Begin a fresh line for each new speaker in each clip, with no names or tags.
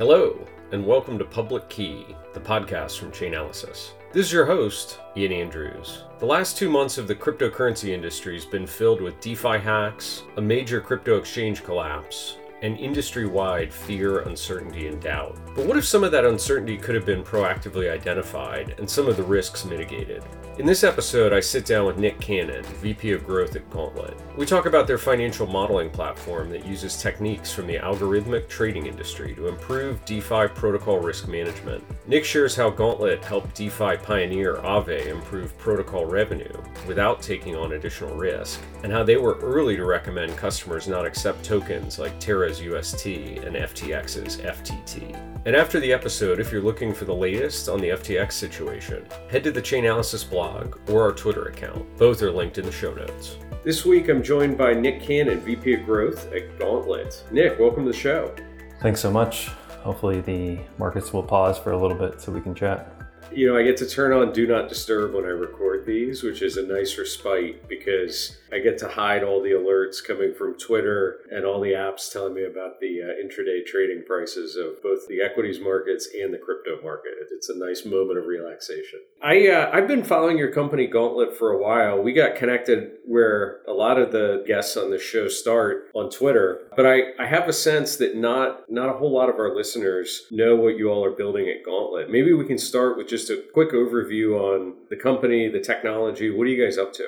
Hello, and welcome to Public Key, the podcast from Chainalysis. This is your host, Ian Andrews. The last two months of the cryptocurrency industry has been filled with DeFi hacks, a major crypto exchange collapse, and industry wide fear, uncertainty, and doubt. But what if some of that uncertainty could have been proactively identified and some of the risks mitigated? In this episode, I sit down with Nick Cannon, VP of Growth at Gauntlet. We talk about their financial modeling platform that uses techniques from the algorithmic trading industry to improve DeFi protocol risk management. Nick shares how Gauntlet helped DeFi pioneer Aave improve protocol revenue without taking on additional risk, and how they were early to recommend customers not accept tokens like Terra's UST and FTX's FTT. And after the episode, if you're looking for the latest on the FTX situation, head to the Chainalysis blog or our Twitter account. Both are linked in the show notes. This week, I'm joined by Nick Cannon, VP of Growth at Gauntlet. Nick, welcome to the show.
Thanks so much. Hopefully, the markets will pause for a little bit so we can chat
you know, I get to turn on Do Not Disturb when I record these, which is a nice respite because I get to hide all the alerts coming from Twitter and all the apps telling me about the uh, intraday trading prices of both the equities markets and the crypto market. It's a nice moment of relaxation. I uh, I've been following your company Gauntlet for a while. We got connected where a lot of the guests on the show start on Twitter, but I, I have a sense that not not a whole lot of our listeners know what you all are building at Gauntlet. Maybe we can start with just a quick overview on the company, the technology. What are you guys up to?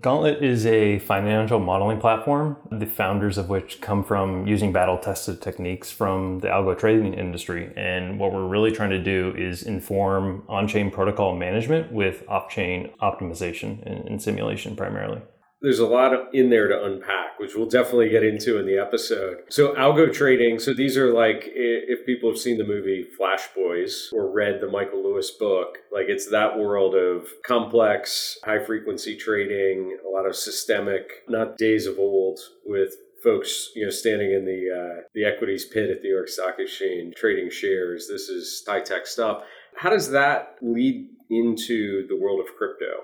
Gauntlet is a financial modeling platform, the founders of which come from using battle tested techniques from the algo trading industry. And what we're really trying to do is inform on chain protocol management with off chain optimization and, simulation primarily
there's a lot in there to unpack, which we'll definitely get into in the episode. So, algo trading. So, these are like if people have seen the movie Flash Boys or read the Michael Lewis book, like it's that world of complex, high frequency trading, a lot of systemic, not days of old with folks, you know, standing in the uh, the equities pit at the New York Stock Exchange trading shares. This is high tech stuff. How does that lead into the world of crypto?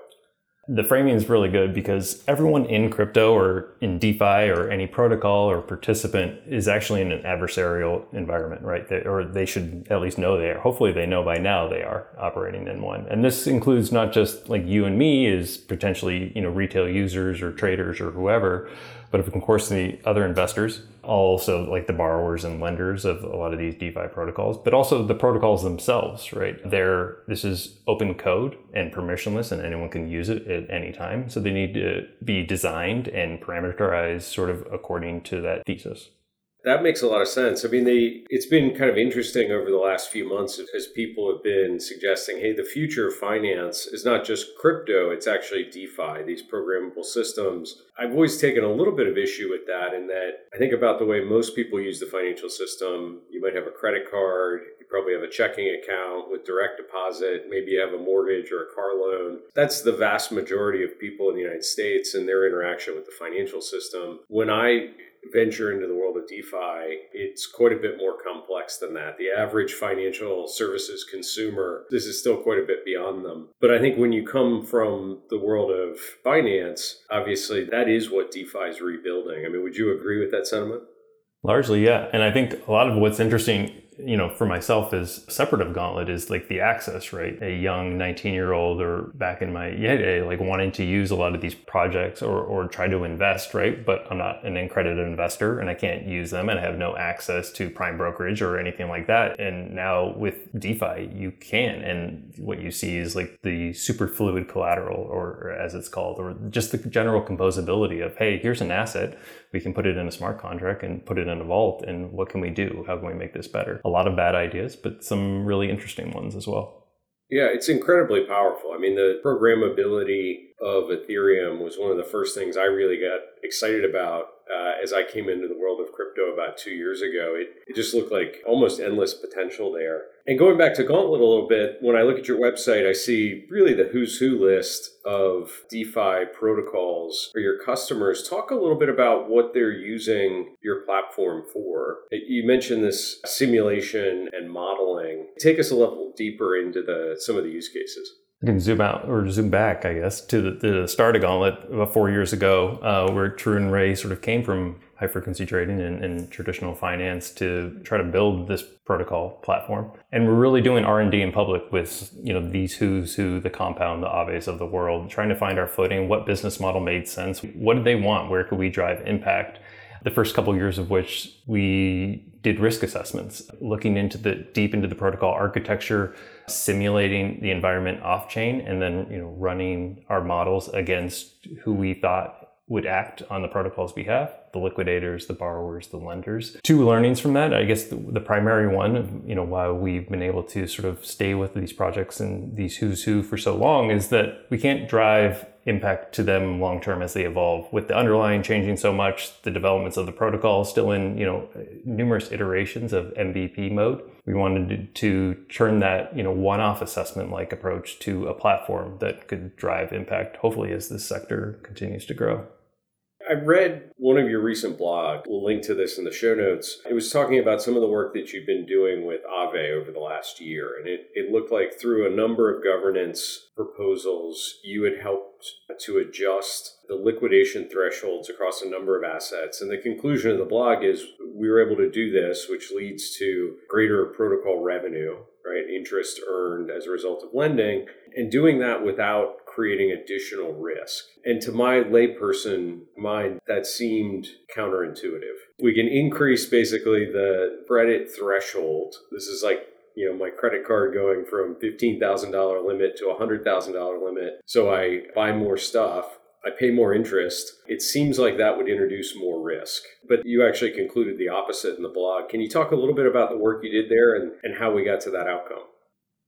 The framing is really good because everyone in crypto or in DeFi or any protocol or participant is actually in an adversarial environment, right? They, or they should at least know they are. Hopefully, they know by now they are operating in one. And this includes not just like you and me as potentially you know retail users or traders or whoever, but of course the other investors, also like the borrowers and lenders of a lot of these DeFi protocols, but also the protocols themselves, right? They're, this is open code and permissionless and anyone can use it at any time. So they need to be designed and parameterized sort of according to that thesis.
That makes a lot of sense. I mean, they it's been kind of interesting over the last few months as people have been suggesting, hey, the future of finance is not just crypto, it's actually DeFi, these programmable systems. I've always taken a little bit of issue with that in that I think about the way most people use the financial system. You might have a credit card, you probably have a checking account with direct deposit, maybe you have a mortgage or a car loan. That's the vast majority of people in the United States and their interaction with the financial system. When I venture into the world of DeFi, it's quite a bit more complex than that. The average financial services consumer, this is still quite a bit beyond them. But I think when you come from the world of finance, obviously that is what DeFi is rebuilding. I mean, would you agree with that sentiment?
Largely, yeah. And I think a lot of what's interesting you know, for myself is separate of Gauntlet is like the access, right? A young 19 year old or back in my yeah, like wanting to use a lot of these projects or, or try to invest, right? But I'm not an accredited investor and I can't use them and I have no access to prime brokerage or anything like that. And now with DeFi, you can. And what you see is like the super fluid collateral or, or as it's called, or just the general composability of, hey, here's an asset. We can put it in a smart contract and put it in a vault. And what can we do? How can we make this better? Lot of bad ideas, but some really interesting ones as well.
Yeah, it's incredibly powerful. I mean, the programmability of Ethereum was one of the first things I really got excited about uh, as I came into the world of crypto about two years ago. It, it just looked like almost endless potential there. And going back to Gauntlet a little bit, when I look at your website, I see really the who's who list of DeFi protocols for your customers. Talk a little bit about what they're using your platform for. You mentioned this simulation and modeling. Take us a level deeper into the some of the use cases.
I can zoom out or zoom back, I guess, to the, the start of Gauntlet about four years ago, uh, where Tarun and Ray sort of came from high frequency trading and, and, traditional finance to try to build this protocol platform. And we're really doing R&D in public with, you know, these who's who, the Compound, the Aaves of the world, trying to find our footing, what business model made sense, what did they want, where could we drive impact? The first couple of years of which we did risk assessments, looking into the deep into the protocol architecture, simulating the environment off chain, and then you know running our models against who we thought would act on the protocol's behalf the liquidators the borrowers the lenders. Two learnings from that i guess the, the, primary one you know why we've been able to sort of stay with these projects and these who's who for so long is that we can't drive impact to them long term as they evolve. With the underlying changing so much the developments of the protocol still in you know numerous iterations of mvp mode. We wanted to turn that you know one-off assessment like approach to a platform that could drive impact hopefully as this sector continues to grow
I read one of your recent blogs. We'll link to this in the show notes. It was talking about some of the work that you've been doing with Aave over the last year. And it, it looked like through a number of governance proposals, you had helped to adjust the liquidation thresholds across a number of assets. And the conclusion of the blog is we were able to do this, which leads to greater protocol revenue, right? Interest earned as a result of lending, and doing that without creating additional risk. And to my layperson mind, that seemed counterintuitive. We can increase basically the credit threshold. This is like you know my credit card going from $15,000 limit to a $100,000 limit. So I buy more stuff I pay more interest. It seems like that would introduce more risk. But you actually concluded the opposite in the blog. Can you talk a little bit about the work you did there and, and how we got to that outcome?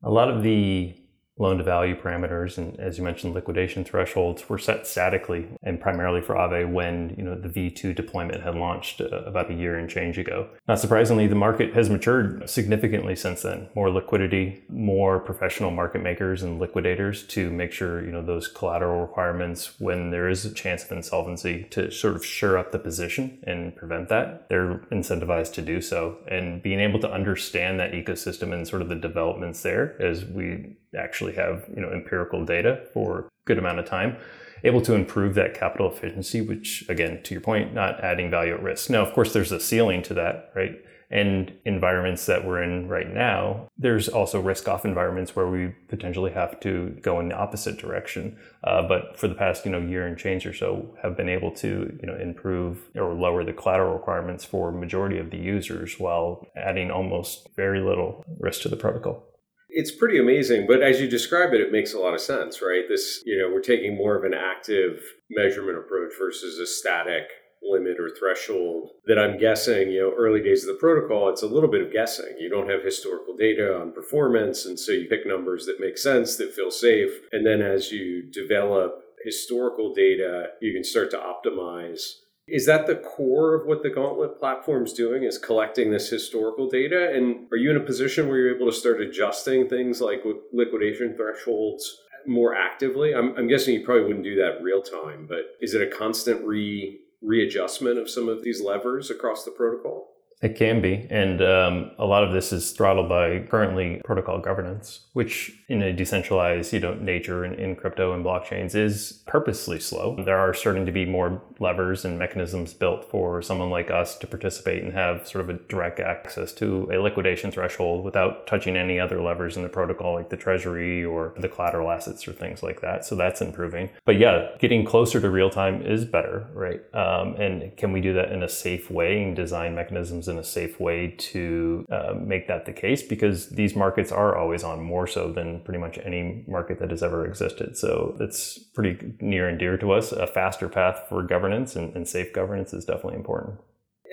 A lot of the loan to value parameters and as you mentioned liquidation thresholds were set statically and primarily for Aave when you know the V2 deployment had launched uh, about a year and change ago. Not surprisingly the market has matured significantly since then. More liquidity, more professional market makers and liquidators to make sure you know those collateral requirements when there is a chance of insolvency to sort of shore up the position and prevent that. They're incentivized to do so and being able to understand that ecosystem and sort of the developments there as we actually have you know empirical data for a good amount of time able to improve that capital efficiency which again to your point not adding value at risk. Now of course there's a ceiling to that right? And environments that we're in right now there's also risk off environments where we potentially have to go in the opposite direction. Uh, but for the past you know year and change or so have been able to you know improve or lower the collateral requirements for majority of the users while adding almost very little risk to the protocol
it's pretty amazing, but as you describe it, it makes a lot of sense, right? This, you know, we're taking more of an active measurement approach versus a static limit or threshold that I'm guessing, you know, early days of the protocol, it's a little bit of guessing. You don't have historical data on performance. And so you pick numbers that make sense, that feel safe. And then as you develop historical data, you can start to optimize is that the core of what the Gauntlet platform is doing? Is collecting this historical data? And are you in a position where you're able to start adjusting things like liquidation thresholds more actively? I'm, I'm guessing you probably wouldn't do that real time, but is it a constant re readjustment of some of these levers across the protocol?
It can be. And um, a lot of this is throttled by currently protocol governance, which in a decentralized you know, nature in, in crypto and blockchains is purposely slow. There are starting to be more levers and mechanisms built for someone like us to participate and have sort of a direct access to a liquidation threshold without touching any other levers in the protocol, like the treasury or the collateral assets or things like that. So that's improving. But yeah, getting closer to real time is better, right? Um, and can we do that in a safe way and design mechanisms a safe way to uh, make that the case because these markets are always on more so than pretty much any market that has ever existed. So it's pretty near and dear to us. A faster path for governance and, and safe governance is definitely important.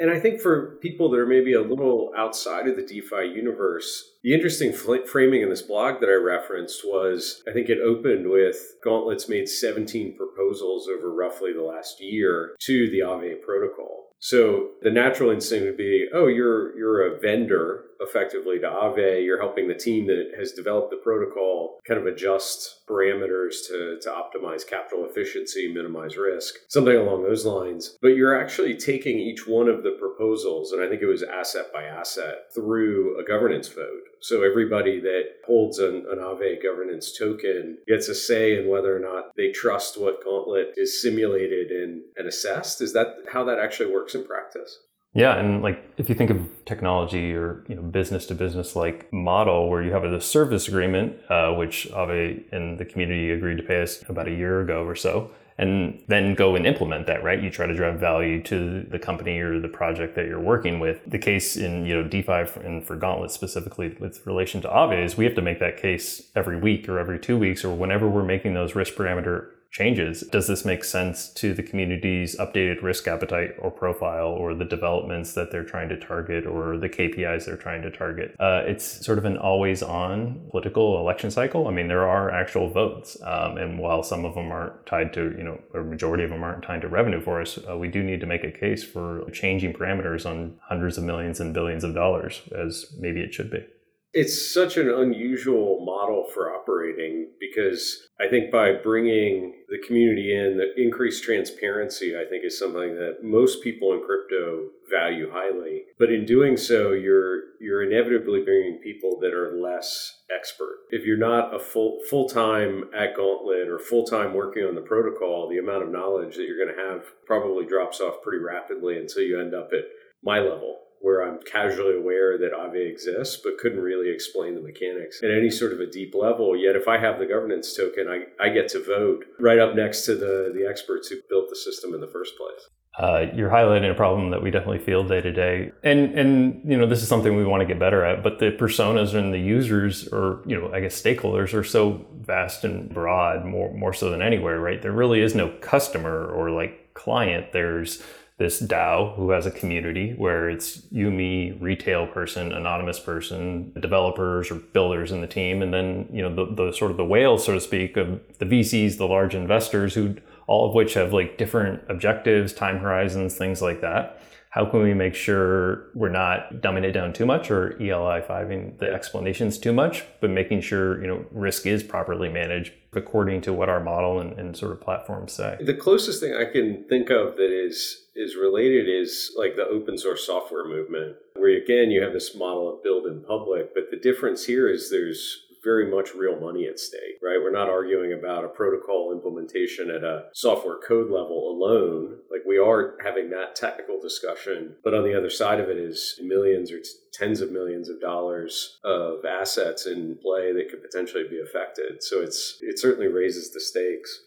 And I think for people that are maybe a little outside of the DeFi universe, the interesting fl- framing in this blog that I referenced was I think it opened with Gauntlet's made 17 proposals over roughly the last year to the Aave protocol. So the natural instinct would be, oh, you're you're a vendor effectively to Aave. You're helping the team that has developed the protocol kind of adjust parameters to, to optimize capital efficiency, minimize risk, something along those lines. But you're actually taking each one of the proposals, and I think it was asset by asset, through a governance vote So everybody that holds an, an Aave governance token gets a say in whether or not they trust what Gauntlet is simulated and, and assessed. Is that how that actually works in practice?
Yeah, and like if you think of technology or you know business to business like model where you have a service agreement, uh, which Aave and the community agreed to pay us about a year ago or so, and then go and implement that, right? You try to drive value to the company or the project that you're working with. The case in, you know, DeFi and for Gauntlet specifically with relation to Aave is we have to make that case every week or every two weeks or whenever we're making those risk parameter changes. Does this make sense to the community's updated risk appetite or profile or the developments that they're trying to target or the KPIs they're trying to target? Uh, it's sort of an always on political election cycle. I mean, there are actual votes. Um, and while some of them aren't tied to, you know, a majority of them aren't tied to revenue for us, uh, we do need to make a case for changing parameters on hundreds of millions and billions of dollars as maybe it should be.
It's such an unusual model for operating because I think by bringing the community in, the increased transparency, I think is something that most people in crypto value highly. But in doing so, you're you're inevitably bringing people that are less expert. If you're not a full full time at Gauntlet or full time working on the protocol, the amount of knowledge that you're going to have probably drops off pretty rapidly until you end up at my level where I'm casually aware that Aave exists, but couldn't really explain the mechanics at any sort of a deep level. Yet, if I have the governance token, I, I get to vote right up next to the, the experts who built the system in the first place.
Uh, you're highlighting a problem that we definitely feel day to day, and and you know this is something we want to get better at. But the personas and the users, or you know, I guess stakeholders, are so vast and broad, more more so than anywhere, right? There really is no customer or like client. There's this DAO who has a community where it's you, me, retail person, anonymous person, developers or builders in the team, and then you know the, the sort of the whales, so to speak, of the VCs, the large investors, who all of which have like different objectives, time horizons, things like that. How can we make sure we're not dumbing it down too much or ELI5ing the explanations too much, but making sure you know risk is properly managed according to what our model and, and sort of platforms say?
The closest thing I can think of that is is related is like the open source software movement, where again you have this model of build in public, but the difference here is there's very much real money at stake, right? We're not arguing about a protocol implementation at a software code level alone. Like we are having that technical discussion, but on the other side of it is millions or tens of millions of dollars of assets in play that could potentially be affected. So it's it certainly raises the stakes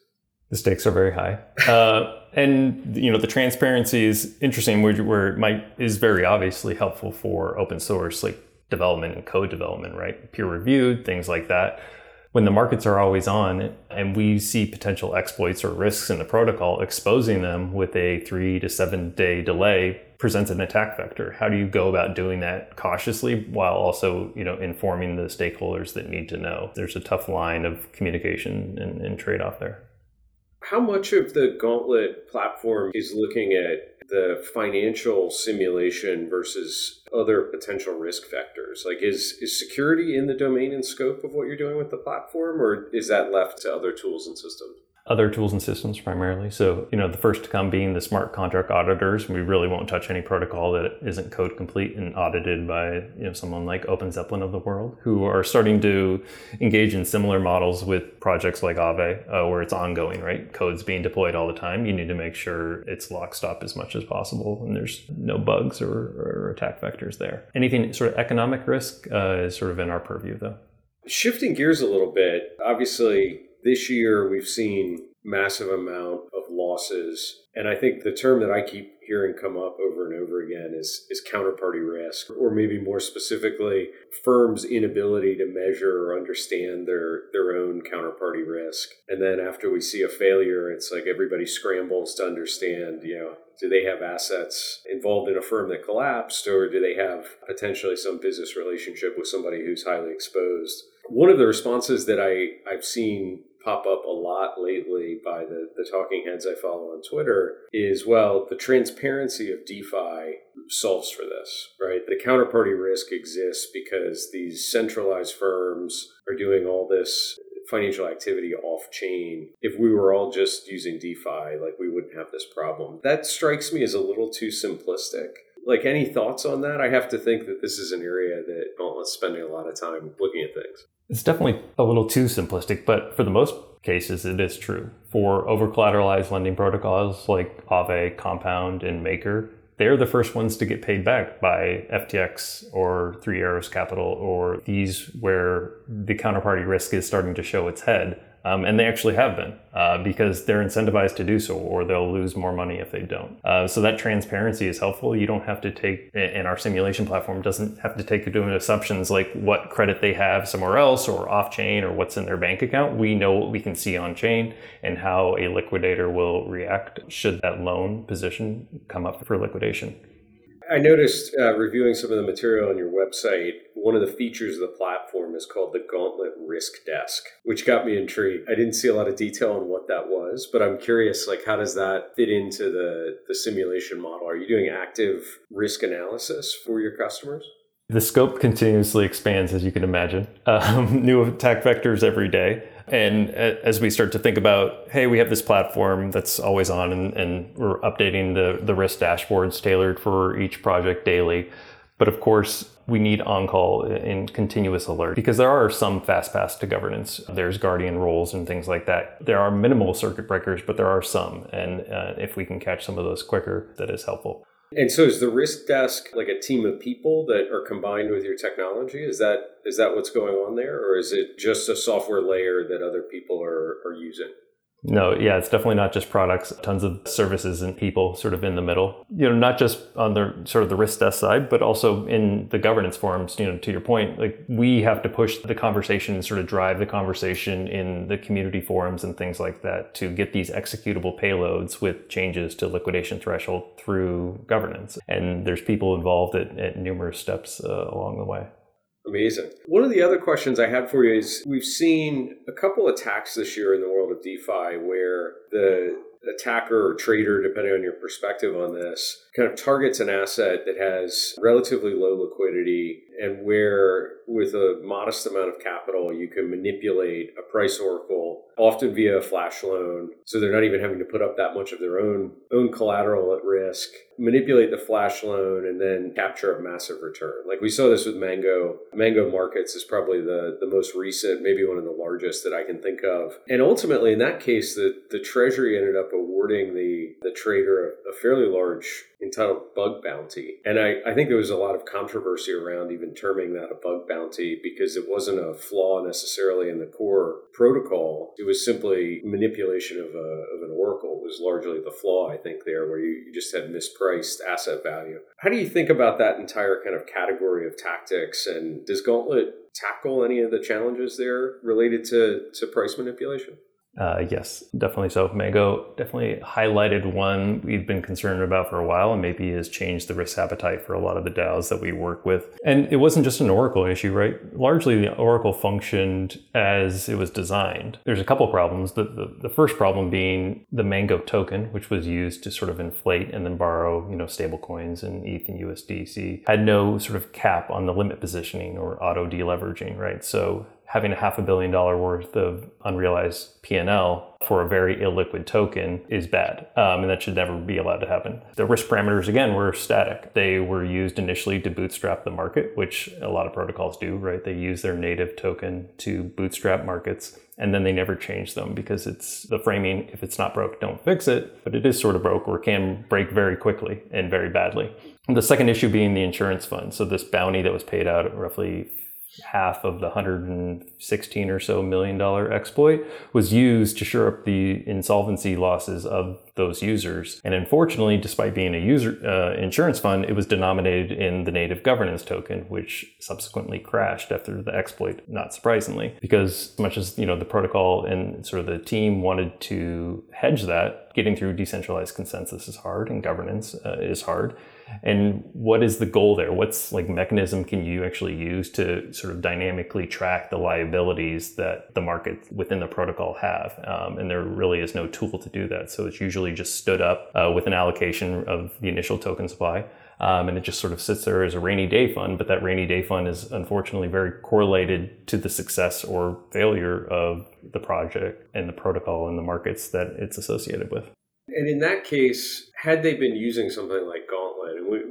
the stakes are very high. Uh, and you know the transparency is interesting, where, might is very obviously helpful for open source like development and code development, right? Peer reviewed things like that. When the markets are always on, and we see potential exploits or risks in the protocol, exposing them with a three to seven day delay presents an attack vector. How do you go about doing that cautiously while also, you know, informing the stakeholders that need to know? There's a tough line of communication and, and trade off there.
How much of the Gauntlet platform is looking at the financial simulation versus other potential risk factors? Like, is, is security in the domain and scope of what you're doing with the platform, or is that left to other tools and systems?
Other tools and systems primarily. So, you know, the first to come being the smart contract auditors. We really won't touch any protocol that isn't code complete and audited by, you know, someone like OpenZeppelin of the world, who are starting to engage in similar models with projects like Aave, uh, where it's ongoing, right? Code's being deployed all the time. You need to make sure it's lockstop as much as possible and there's no bugs or, or attack vectors there. Anything sort of economic risk uh, is sort of in our purview, though.
Shifting gears a little bit, obviously this year, we've seen massive amount of losses, and I think the term that I keep hearing come up over and over again is is counterparty risk, or maybe more specifically, firms' inability to measure or understand their their own counterparty risk. And then after we see a failure, it's like everybody scrambles to understand, you know, do they have assets involved in a firm that collapsed, or do they have potentially some business relationship with somebody who's highly exposed? One of the responses that I, I've seen pop up a lot lately by the, the talking heads I follow on Twitter is well, the transparency of DeFi solves for this, right? The counterparty risk exists because these centralized firms are doing all this financial activity off chain. If we were all just using DeFi, like we wouldn't have this problem. That strikes me as a little too simplistic Like, any thoughts on that? I have to think that this is an area that Gauntlet's spending a lot of time looking at things.
It's definitely a little too simplistic, but for the most cases, it is true. For over collateralized lending protocols like Aave, Compound, and Maker, they're the first ones to get paid back by FTX or Three Arrows Capital or these where the counterparty risk is starting to show its head. Um, and they actually have been uh, because they're incentivized to do so, or they'll lose more money if they don't. Uh, so that transparency is helpful. You don't have to take, and our simulation platform doesn't have to take into assumptions like what credit they have somewhere else or off chain or what's in their bank account. We know what we can see on chain and how a liquidator will react should that loan position come up for liquidation.
I noticed uh, reviewing some of the material on your website, one of the features of the platform is called the Gauntlet Risk Desk, which got me intrigued. I didn't see a lot of detail on what that was, but I'm curious, like, how does that fit into the, the simulation model? Are you doing active risk analysis for your customers?
The scope continuously expands, as you can imagine. Um, new attack vectors every day. And as we start to think about, hey, we have this platform that's always on and, and we're updating the, the risk dashboards tailored for each project daily. But of course, we need on call and continuous alert because there are some fast paths to governance. There's guardian roles and things like that. There are minimal circuit breakers, but there are some. And uh, if we can catch some of those quicker, that is helpful.
And so is the risk desk like a team of people that are combined with your technology? Is that is that what's going on there? Or is it just a software layer that other people are, are using?
No, yeah, it's definitely not just products, tons of services and people sort of in the middle. You know, not just on the sort of the risk desk side, but also in the governance forums, you know, to your point, like we have to push the conversation and sort of drive the conversation in the community forums and things like that to get these executable payloads with changes to liquidation threshold through governance. And there's people involved at, at numerous steps uh, along the way.
Amazing. One of the other questions I had for you is we've seen a couple attacks this year in the world of DeFi where the attacker or trader, depending on your perspective on this, kind of targets an asset that has relatively low liquidity and where, with a modest amount of capital, you can manipulate a price oracle, often via a flash loan. So they're not even having to put up that much of their own own collateral at risk, manipulate the flash loan, and then capture a massive return. Like we saw this with Mango. Mango Markets is probably the, the most recent, maybe one of the largest that I can think of. And ultimately, in that case, the, the Treasury ended up awarding the, the trader a, fairly large entitled bug bounty. And I, I think there was a lot of controversy around even terming that a bug bounty because it wasn't a flaw necessarily in the core protocol. It was simply manipulation of, a, of an oracle it was largely the flaw, I think, there where you, you just had mispriced asset value. How do you think about that entire kind of category of tactics? And does Gauntlet tackle any of the challenges there related to, to price manipulation?
Uh, yes, definitely so. Mango definitely highlighted one we've been concerned about for a while and maybe has changed the risk appetite for a lot of the DAOs that we work with. And it wasn't just an Oracle issue, right? Largely the Oracle functioned as it was designed. There's a couple problems. The, the, the first problem being the Mango token, which was used to sort of inflate and then borrow, you know, stable coins and ETH and USDC, had no sort of cap on the limit positioning or auto deleveraging, right? So having a half a billion dollar worth of unrealized P&L for a very illiquid token is bad, um, and that should never be allowed to happen. The risk parameters again were static. They were used initially to bootstrap the market, which a lot of protocols do. Right? They use their native token to bootstrap markets, and then they never change them because it's the framing. If it's not broke, don't fix it. But it is sort of broke, or can break very quickly and very badly. The second issue being the insurance fund. So this bounty that was paid out roughly half of the 116 or so million dollar exploit was used to shore up the insolvency losses of those users. And unfortunately, despite being a user uh, insurance fund, it was denominated in the native governance token, which subsequently crashed after the exploit. Not surprisingly, because as much as you know the protocol and sort of the team wanted to hedge that, getting through decentralized consensus is hard, and governance uh, is hard and what is the goal there? What's like mechanism can you actually use to sort of dynamically track the liabilities that the market within the protocol have? Um, and there really is no tool to do that. So it's usually just stood up uh, with an allocation of the initial token supply. Um, and it just sort of sits there as a rainy day fund but that rainy day fund is unfortunately very correlated to the success or failure of the project and the protocol and the markets that it's associated with.
And in that case had they been using something like we,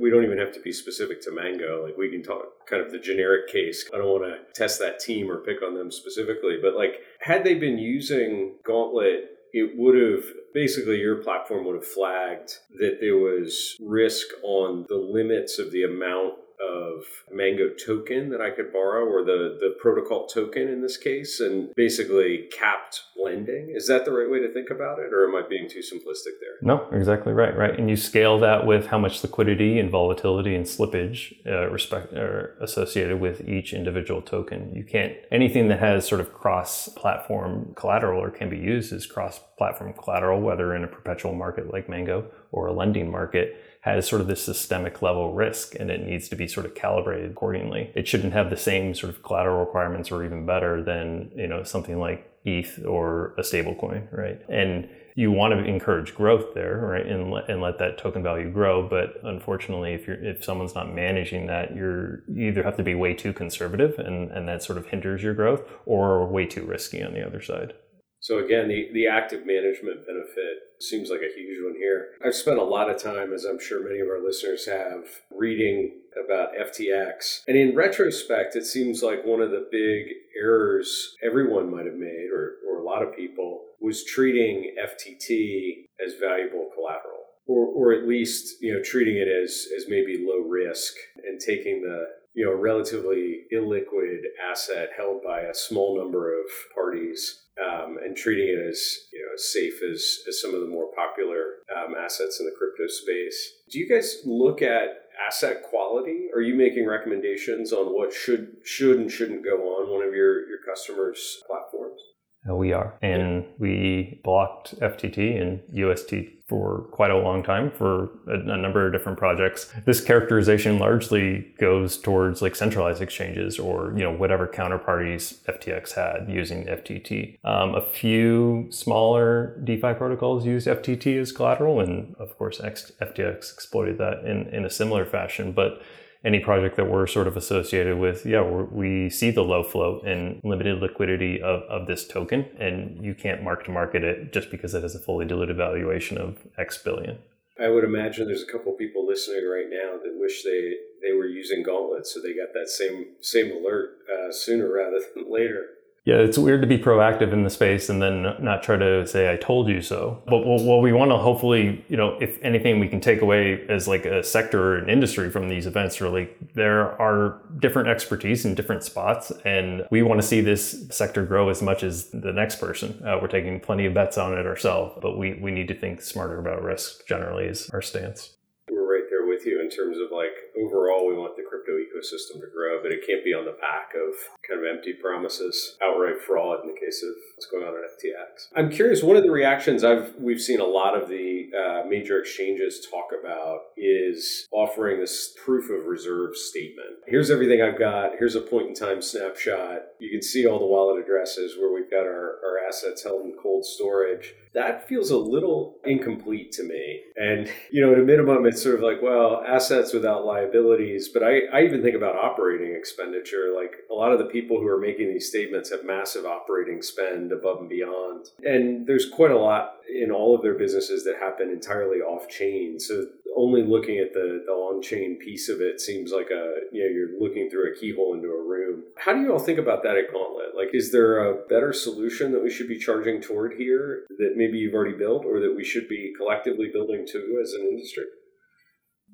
we don't even have to be specific to Mango. Like we can talk kind of the generic case. I don't want to test that team or pick on them specifically, but like had they been using Gauntlet it would have basically your platform would have flagged that there was risk on the limits of the amount of Mango token that I could borrow, or the the protocol token in this case, and basically capped lending. Is that the right way to think about it, or am I being too simplistic there?
No, exactly right. Right, and you scale that with how much liquidity and volatility and slippage uh, respect are associated with each individual token. You can't anything that has sort of cross-platform collateral or can be used as cross-platform collateral, whether in a perpetual market like Mango or a lending market has sort of this systemic level risk and it needs to be sort of calibrated accordingly. It shouldn't have the same sort of collateral requirements or even better than, you know, something like ETH or a stablecoin, right? And you want to encourage growth there, right, and let, and let that token value grow. But unfortunately, if you're if someone's not managing that, you're you either have to be way too conservative, and and that sort of hinders your growth, or way too risky on the other side.
So again, the, the active management benefit seems like a huge one here. I've spent a lot of time, as I'm sure many of our listeners have, reading about FTX. And in retrospect, it seems like one of the big errors everyone might have made, or, or a lot of people, was treating FTT as valuable collateral. Or, or at least, you know, treating it as, as maybe low risk and taking the you know, relatively illiquid asset held by a small number of parties um, and treating it as you know as safe as, as some of the more popular um, assets in the crypto space. Do you guys look at asset quality? Are you making recommendations on what should should and shouldn't go on one of your your customers' platforms?
Uh, we are, and we blocked FTT and UST for quite a long time for a, a, number of different projects. This characterization largely goes towards like centralized exchanges or you know whatever counterparties FTX had using FTT. Um, a few smaller DeFi protocols used FTT as collateral, and of course FTX exploited that in, in a similar fashion. But any project that we're sort of associated with, yeah, we see the low float and limited liquidity of, of this token, and you can't mark to market it just because it has a fully diluted valuation of X billion.
I would imagine there's a couple people listening right now that wish they they were using Gauntlet, so they got that same same alert uh, sooner rather than later.
Yeah, it's weird to be proactive in the space and then not try to say "I told you so." But what we want to hopefully, you know, if anything, we can take away as like a sector or an industry from these events. Really, there are different expertise in different spots, and we want to see this sector grow as much as the next person. Uh, we're taking plenty of bets on it ourselves, but we we need to think smarter about risk. Generally, is our stance.
We're right there with you in terms of like overall, we want the crypto ecosystem to grow, but it can't be on the back of kind of empty promises, outright fraud in the case of what's going on at FTX. I'm curious. One of the reactions I've we've seen a lot of the uh, major exchanges talk about is offering this proof of reserve statement. Here's everything I've got. Here's a point in time snapshot. You can see all the wallet addresses where we've got our, our assets held in cold storage that feels a little incomplete to me. And, you know, at a minimum, it's sort of like, well, assets without liabilities. But I, I even think about operating expenditure. Like a lot of the people who are making these statements have massive operating spend above and beyond. And there's quite a lot in all of their businesses that happen entirely off chain. So only looking at the, the on chain piece of it seems like a, you know, you're looking through a keyhole into a room. How do you all think about that at Gauntlet? Like, is there a better solution that we should be charging toward here that maybe you've already built or that we should be collectively building to as an industry?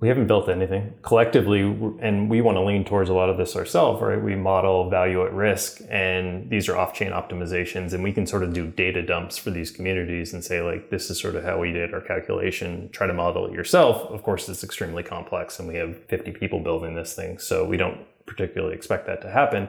We haven't built anything. Collectively and we want to lean towards a lot of this ourselves right? We model value at risk and these are off-chain optimizations and we can sort of do data dumps for these communities and say like this is sort of how we did our calculation. Try to model it yourself. Of course it's extremely complex and we have 50 people building this thing so we don't particularly expect that to happen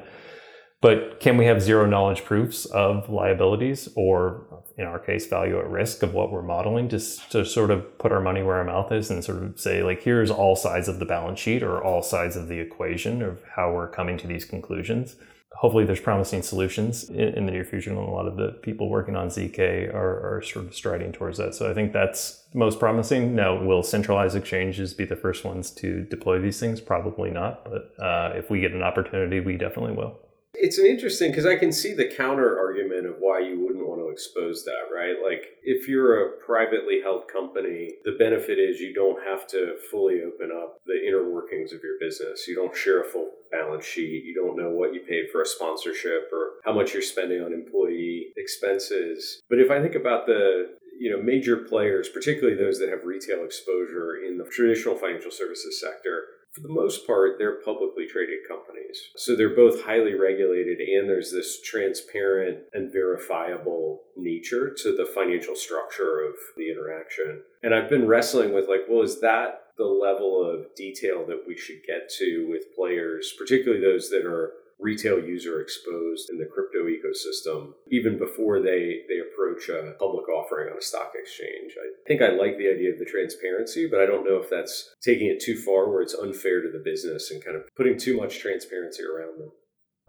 but can we have zero knowledge proofs of liabilities or, in our case, value at risk of what we're modeling just to sort of put our money where our mouth is and sort of say, like, here's all sides of the balance sheet or all sides of the equation of how we're coming to these conclusions? Hopefully, there's promising solutions in, in the near future, and a lot of the people working on ZK are, are sort of striding towards that. So I think that's most promising. Now, will centralized exchanges be the first ones to deploy these things? Probably not, but uh, if we get an opportunity, we definitely will.
It's an interesting because I can see the counter argument of why you wouldn't want to expose that, right? Like if you're a privately held company, the benefit is you don't have to fully open up the inner workings of your business. You don't share a full balance sheet. You don't know what you paid for a sponsorship or how much you're spending on employee expenses. But if I think about the you know major players, particularly those that have retail exposure in the traditional financial services sector, for the most part, they're publicly traded companies. So they're both highly regulated and there's this transparent and verifiable nature to the financial structure of the interaction. And I've been wrestling with like, well, is that the level of detail that we should get to with players, particularly those that are retail user exposed in the crypto ecosystem even before they they approach a public offering on a stock exchange. I think I like the idea of the transparency, but I don't know if that's taking it too far where it's unfair to the business and kind of putting too much transparency around them.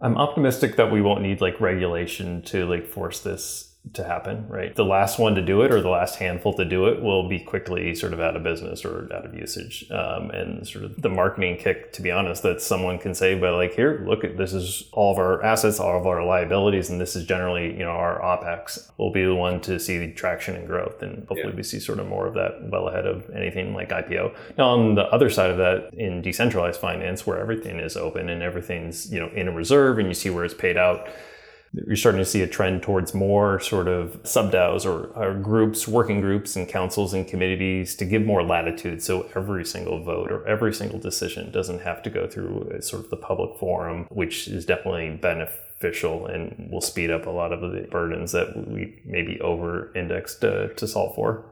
I'm optimistic that we won't need like regulation to like force this to happen, right? The last one to do it or the last handful to do it will be quickly sort of out of business or out of usage. Um, and sort of the marketing kick, to be honest, that someone can say, but like, here, look at this is all of our assets, all of our liabilities, and this is generally, you know, our OPEX will be the one to see the traction and growth. And hopefully yeah. we see sort of more of that well ahead of anything like IPO. Now, on the other side of that, in decentralized finance, where everything is open and everything's, you know, in a reserve and you see where it's paid out you're starting to see a trend towards more sort of sub DAOs or, or, groups, working groups and councils and committees to give more latitude. So every single vote or every single decision doesn't have to go through sort of the public forum, which is definitely beneficial and will speed up a lot of the burdens that we maybe over indexed to, uh, to solve for.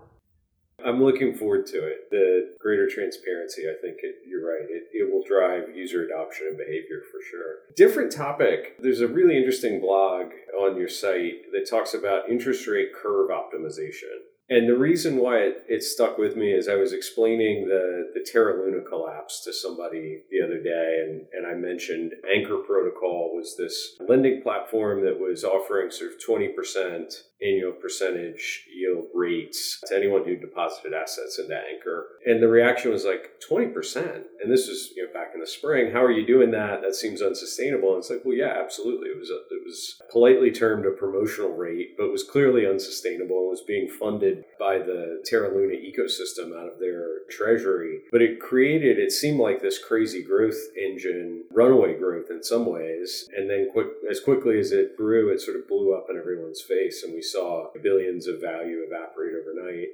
I'm looking forward to it. The greater transparency, I think it, you're right. It, it will drive user adoption and behavior for sure. Different topic. There's a really interesting blog on your site that talks about interest rate curve optimization. And the reason why it, it stuck with me is I was explaining the, the Terra Luna collapse to somebody the other day, and, and I mentioned Anchor Protocol was this lending platform that was offering sort of 20% annual percentage yield rates to anyone who deposited assets into Anchor. And the reaction was like 20%. And this was you know back in the spring. How are you doing that? That seems unsustainable. And it's like, well, yeah, absolutely. It was a, it was politely termed a promotional rate, but was clearly unsustainable. It was being funded by the Terra Luna ecosystem out of their treasury. But it created, it seemed like this crazy growth engine, runaway growth in some ways. And then quick as quickly as it grew, it sort of blew up in everyone's face. And we saw billions of value evaporate overnight.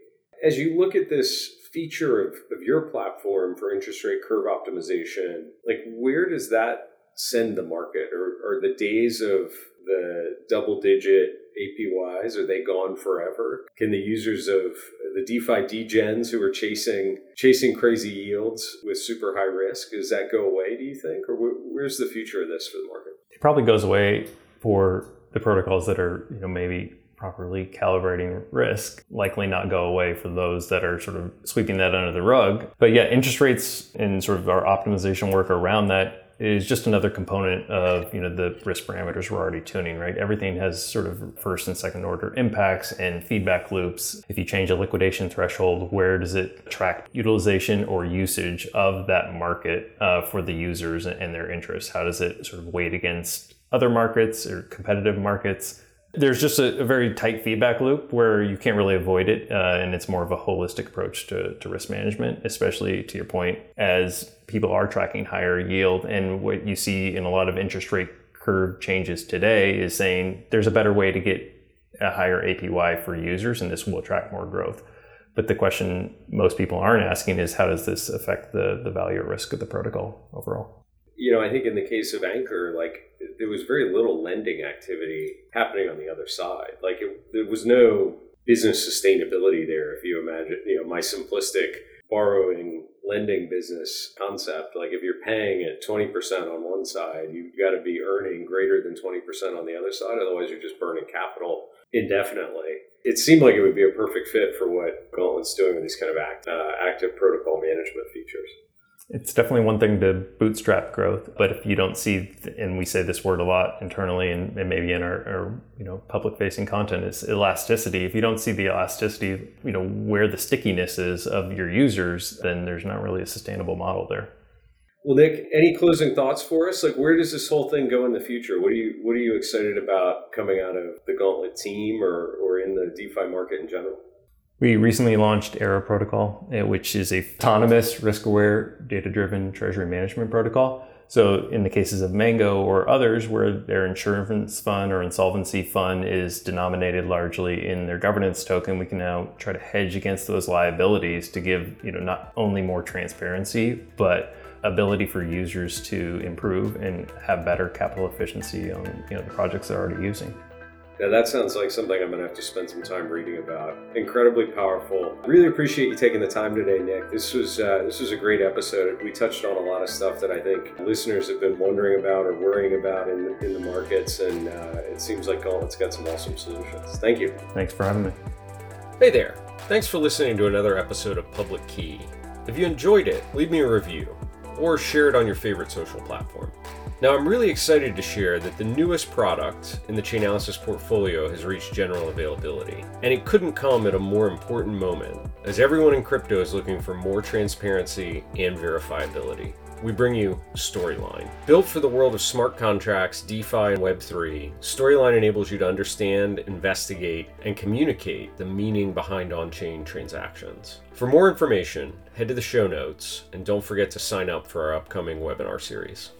As you look at this feature of, of your platform for interest rate curve optimization, like where does that send the market? Or are the days of the double digit APYs, are they gone forever? Can the users of the DeFi degens who are chasing chasing crazy yields with super high risk, does that go away, do you think? Or where's the future of this for the market?
It probably goes away for the protocols that are, you know, maybe properly calibrating risk likely not go away for those that are sort of sweeping that under the rug. But yeah, interest rates and sort of our optimization work around that is just another component of you know the risk parameters we're already tuning right? Everything has sort of first and second order impacts and feedback loops. If you change a liquidation threshold where does it track utilization or usage of that market uh, for the users and their interests? How does it sort of weight against other markets or competitive markets there's just a, a, very tight feedback loop where you can't really avoid it, uh, and it's more of a holistic approach to, to risk management, especially to your point, as people are tracking higher yield. And what you see in a lot of interest rate curve changes today is saying there's a better way to get a higher APY for users, and this will attract more growth. But the question most people aren't asking is how does this affect the, the value or risk of the protocol overall?
You know, I think in the case of Anchor, like there was very little lending activity happening on the other side. Like it, there was no business sustainability there. If you imagine, you know, my simplistic borrowing lending business concept, like if you're paying at 20% on one side, you've got to be earning greater than 20% on the other side. Otherwise, you're just burning capital indefinitely. It seemed like it would be a perfect fit for what Gauntlet's doing with these kind of act, uh, active protocol management features
it's definitely one thing to bootstrap growth but if you don't see and we say this word a lot internally and, and maybe in our, our, you know public facing content is elasticity if you don't see the elasticity you know where the stickiness is of your users then there's not really a sustainable model there
Well, Nick, any closing thoughts for us? Like, where does this whole thing go in the future? What are you What are you excited about coming out of the Gauntlet team, or or in the DeFi market in general?
We recently launched Aera Protocol, eh, which is a autonomous, risk-aware, data-driven treasury management protocol. So, in the cases of Mango or others, where their insurance fund or insolvency fund is denominated largely in their governance token, we can now try to hedge against those liabilities to give you know not only more transparency, but ability for users to improve and have better capital efficiency on you know the projects they're already using.
Yeah, that sounds like something I'm going to have to spend some time reading about. Incredibly powerful. Really appreciate you taking the time today, Nick. This was uh, this was a great episode. We touched on a lot of stuff that I think listeners have been wondering about or worrying about in the, in the markets, and uh, it seems like Gauntlet's got some awesome solutions. Thank you.
Thanks for having me.
Hey there. Thanks for listening to another episode of Public Key. If you enjoyed it, leave me a review or share it on your favorite social platform. Now, I'm really excited to share that the newest product in the Chainalysis portfolio has reached general availability. And it couldn't come at a more important moment, as everyone in crypto is looking for more transparency and verifiability we bring you Storyline. Built for the world of smart contracts, DeFi, and Web3, Storyline enables you to understand, investigate, and communicate the meaning behind on chain transactions. For more information, head to the show notes and don't forget to sign up for our upcoming webinar series.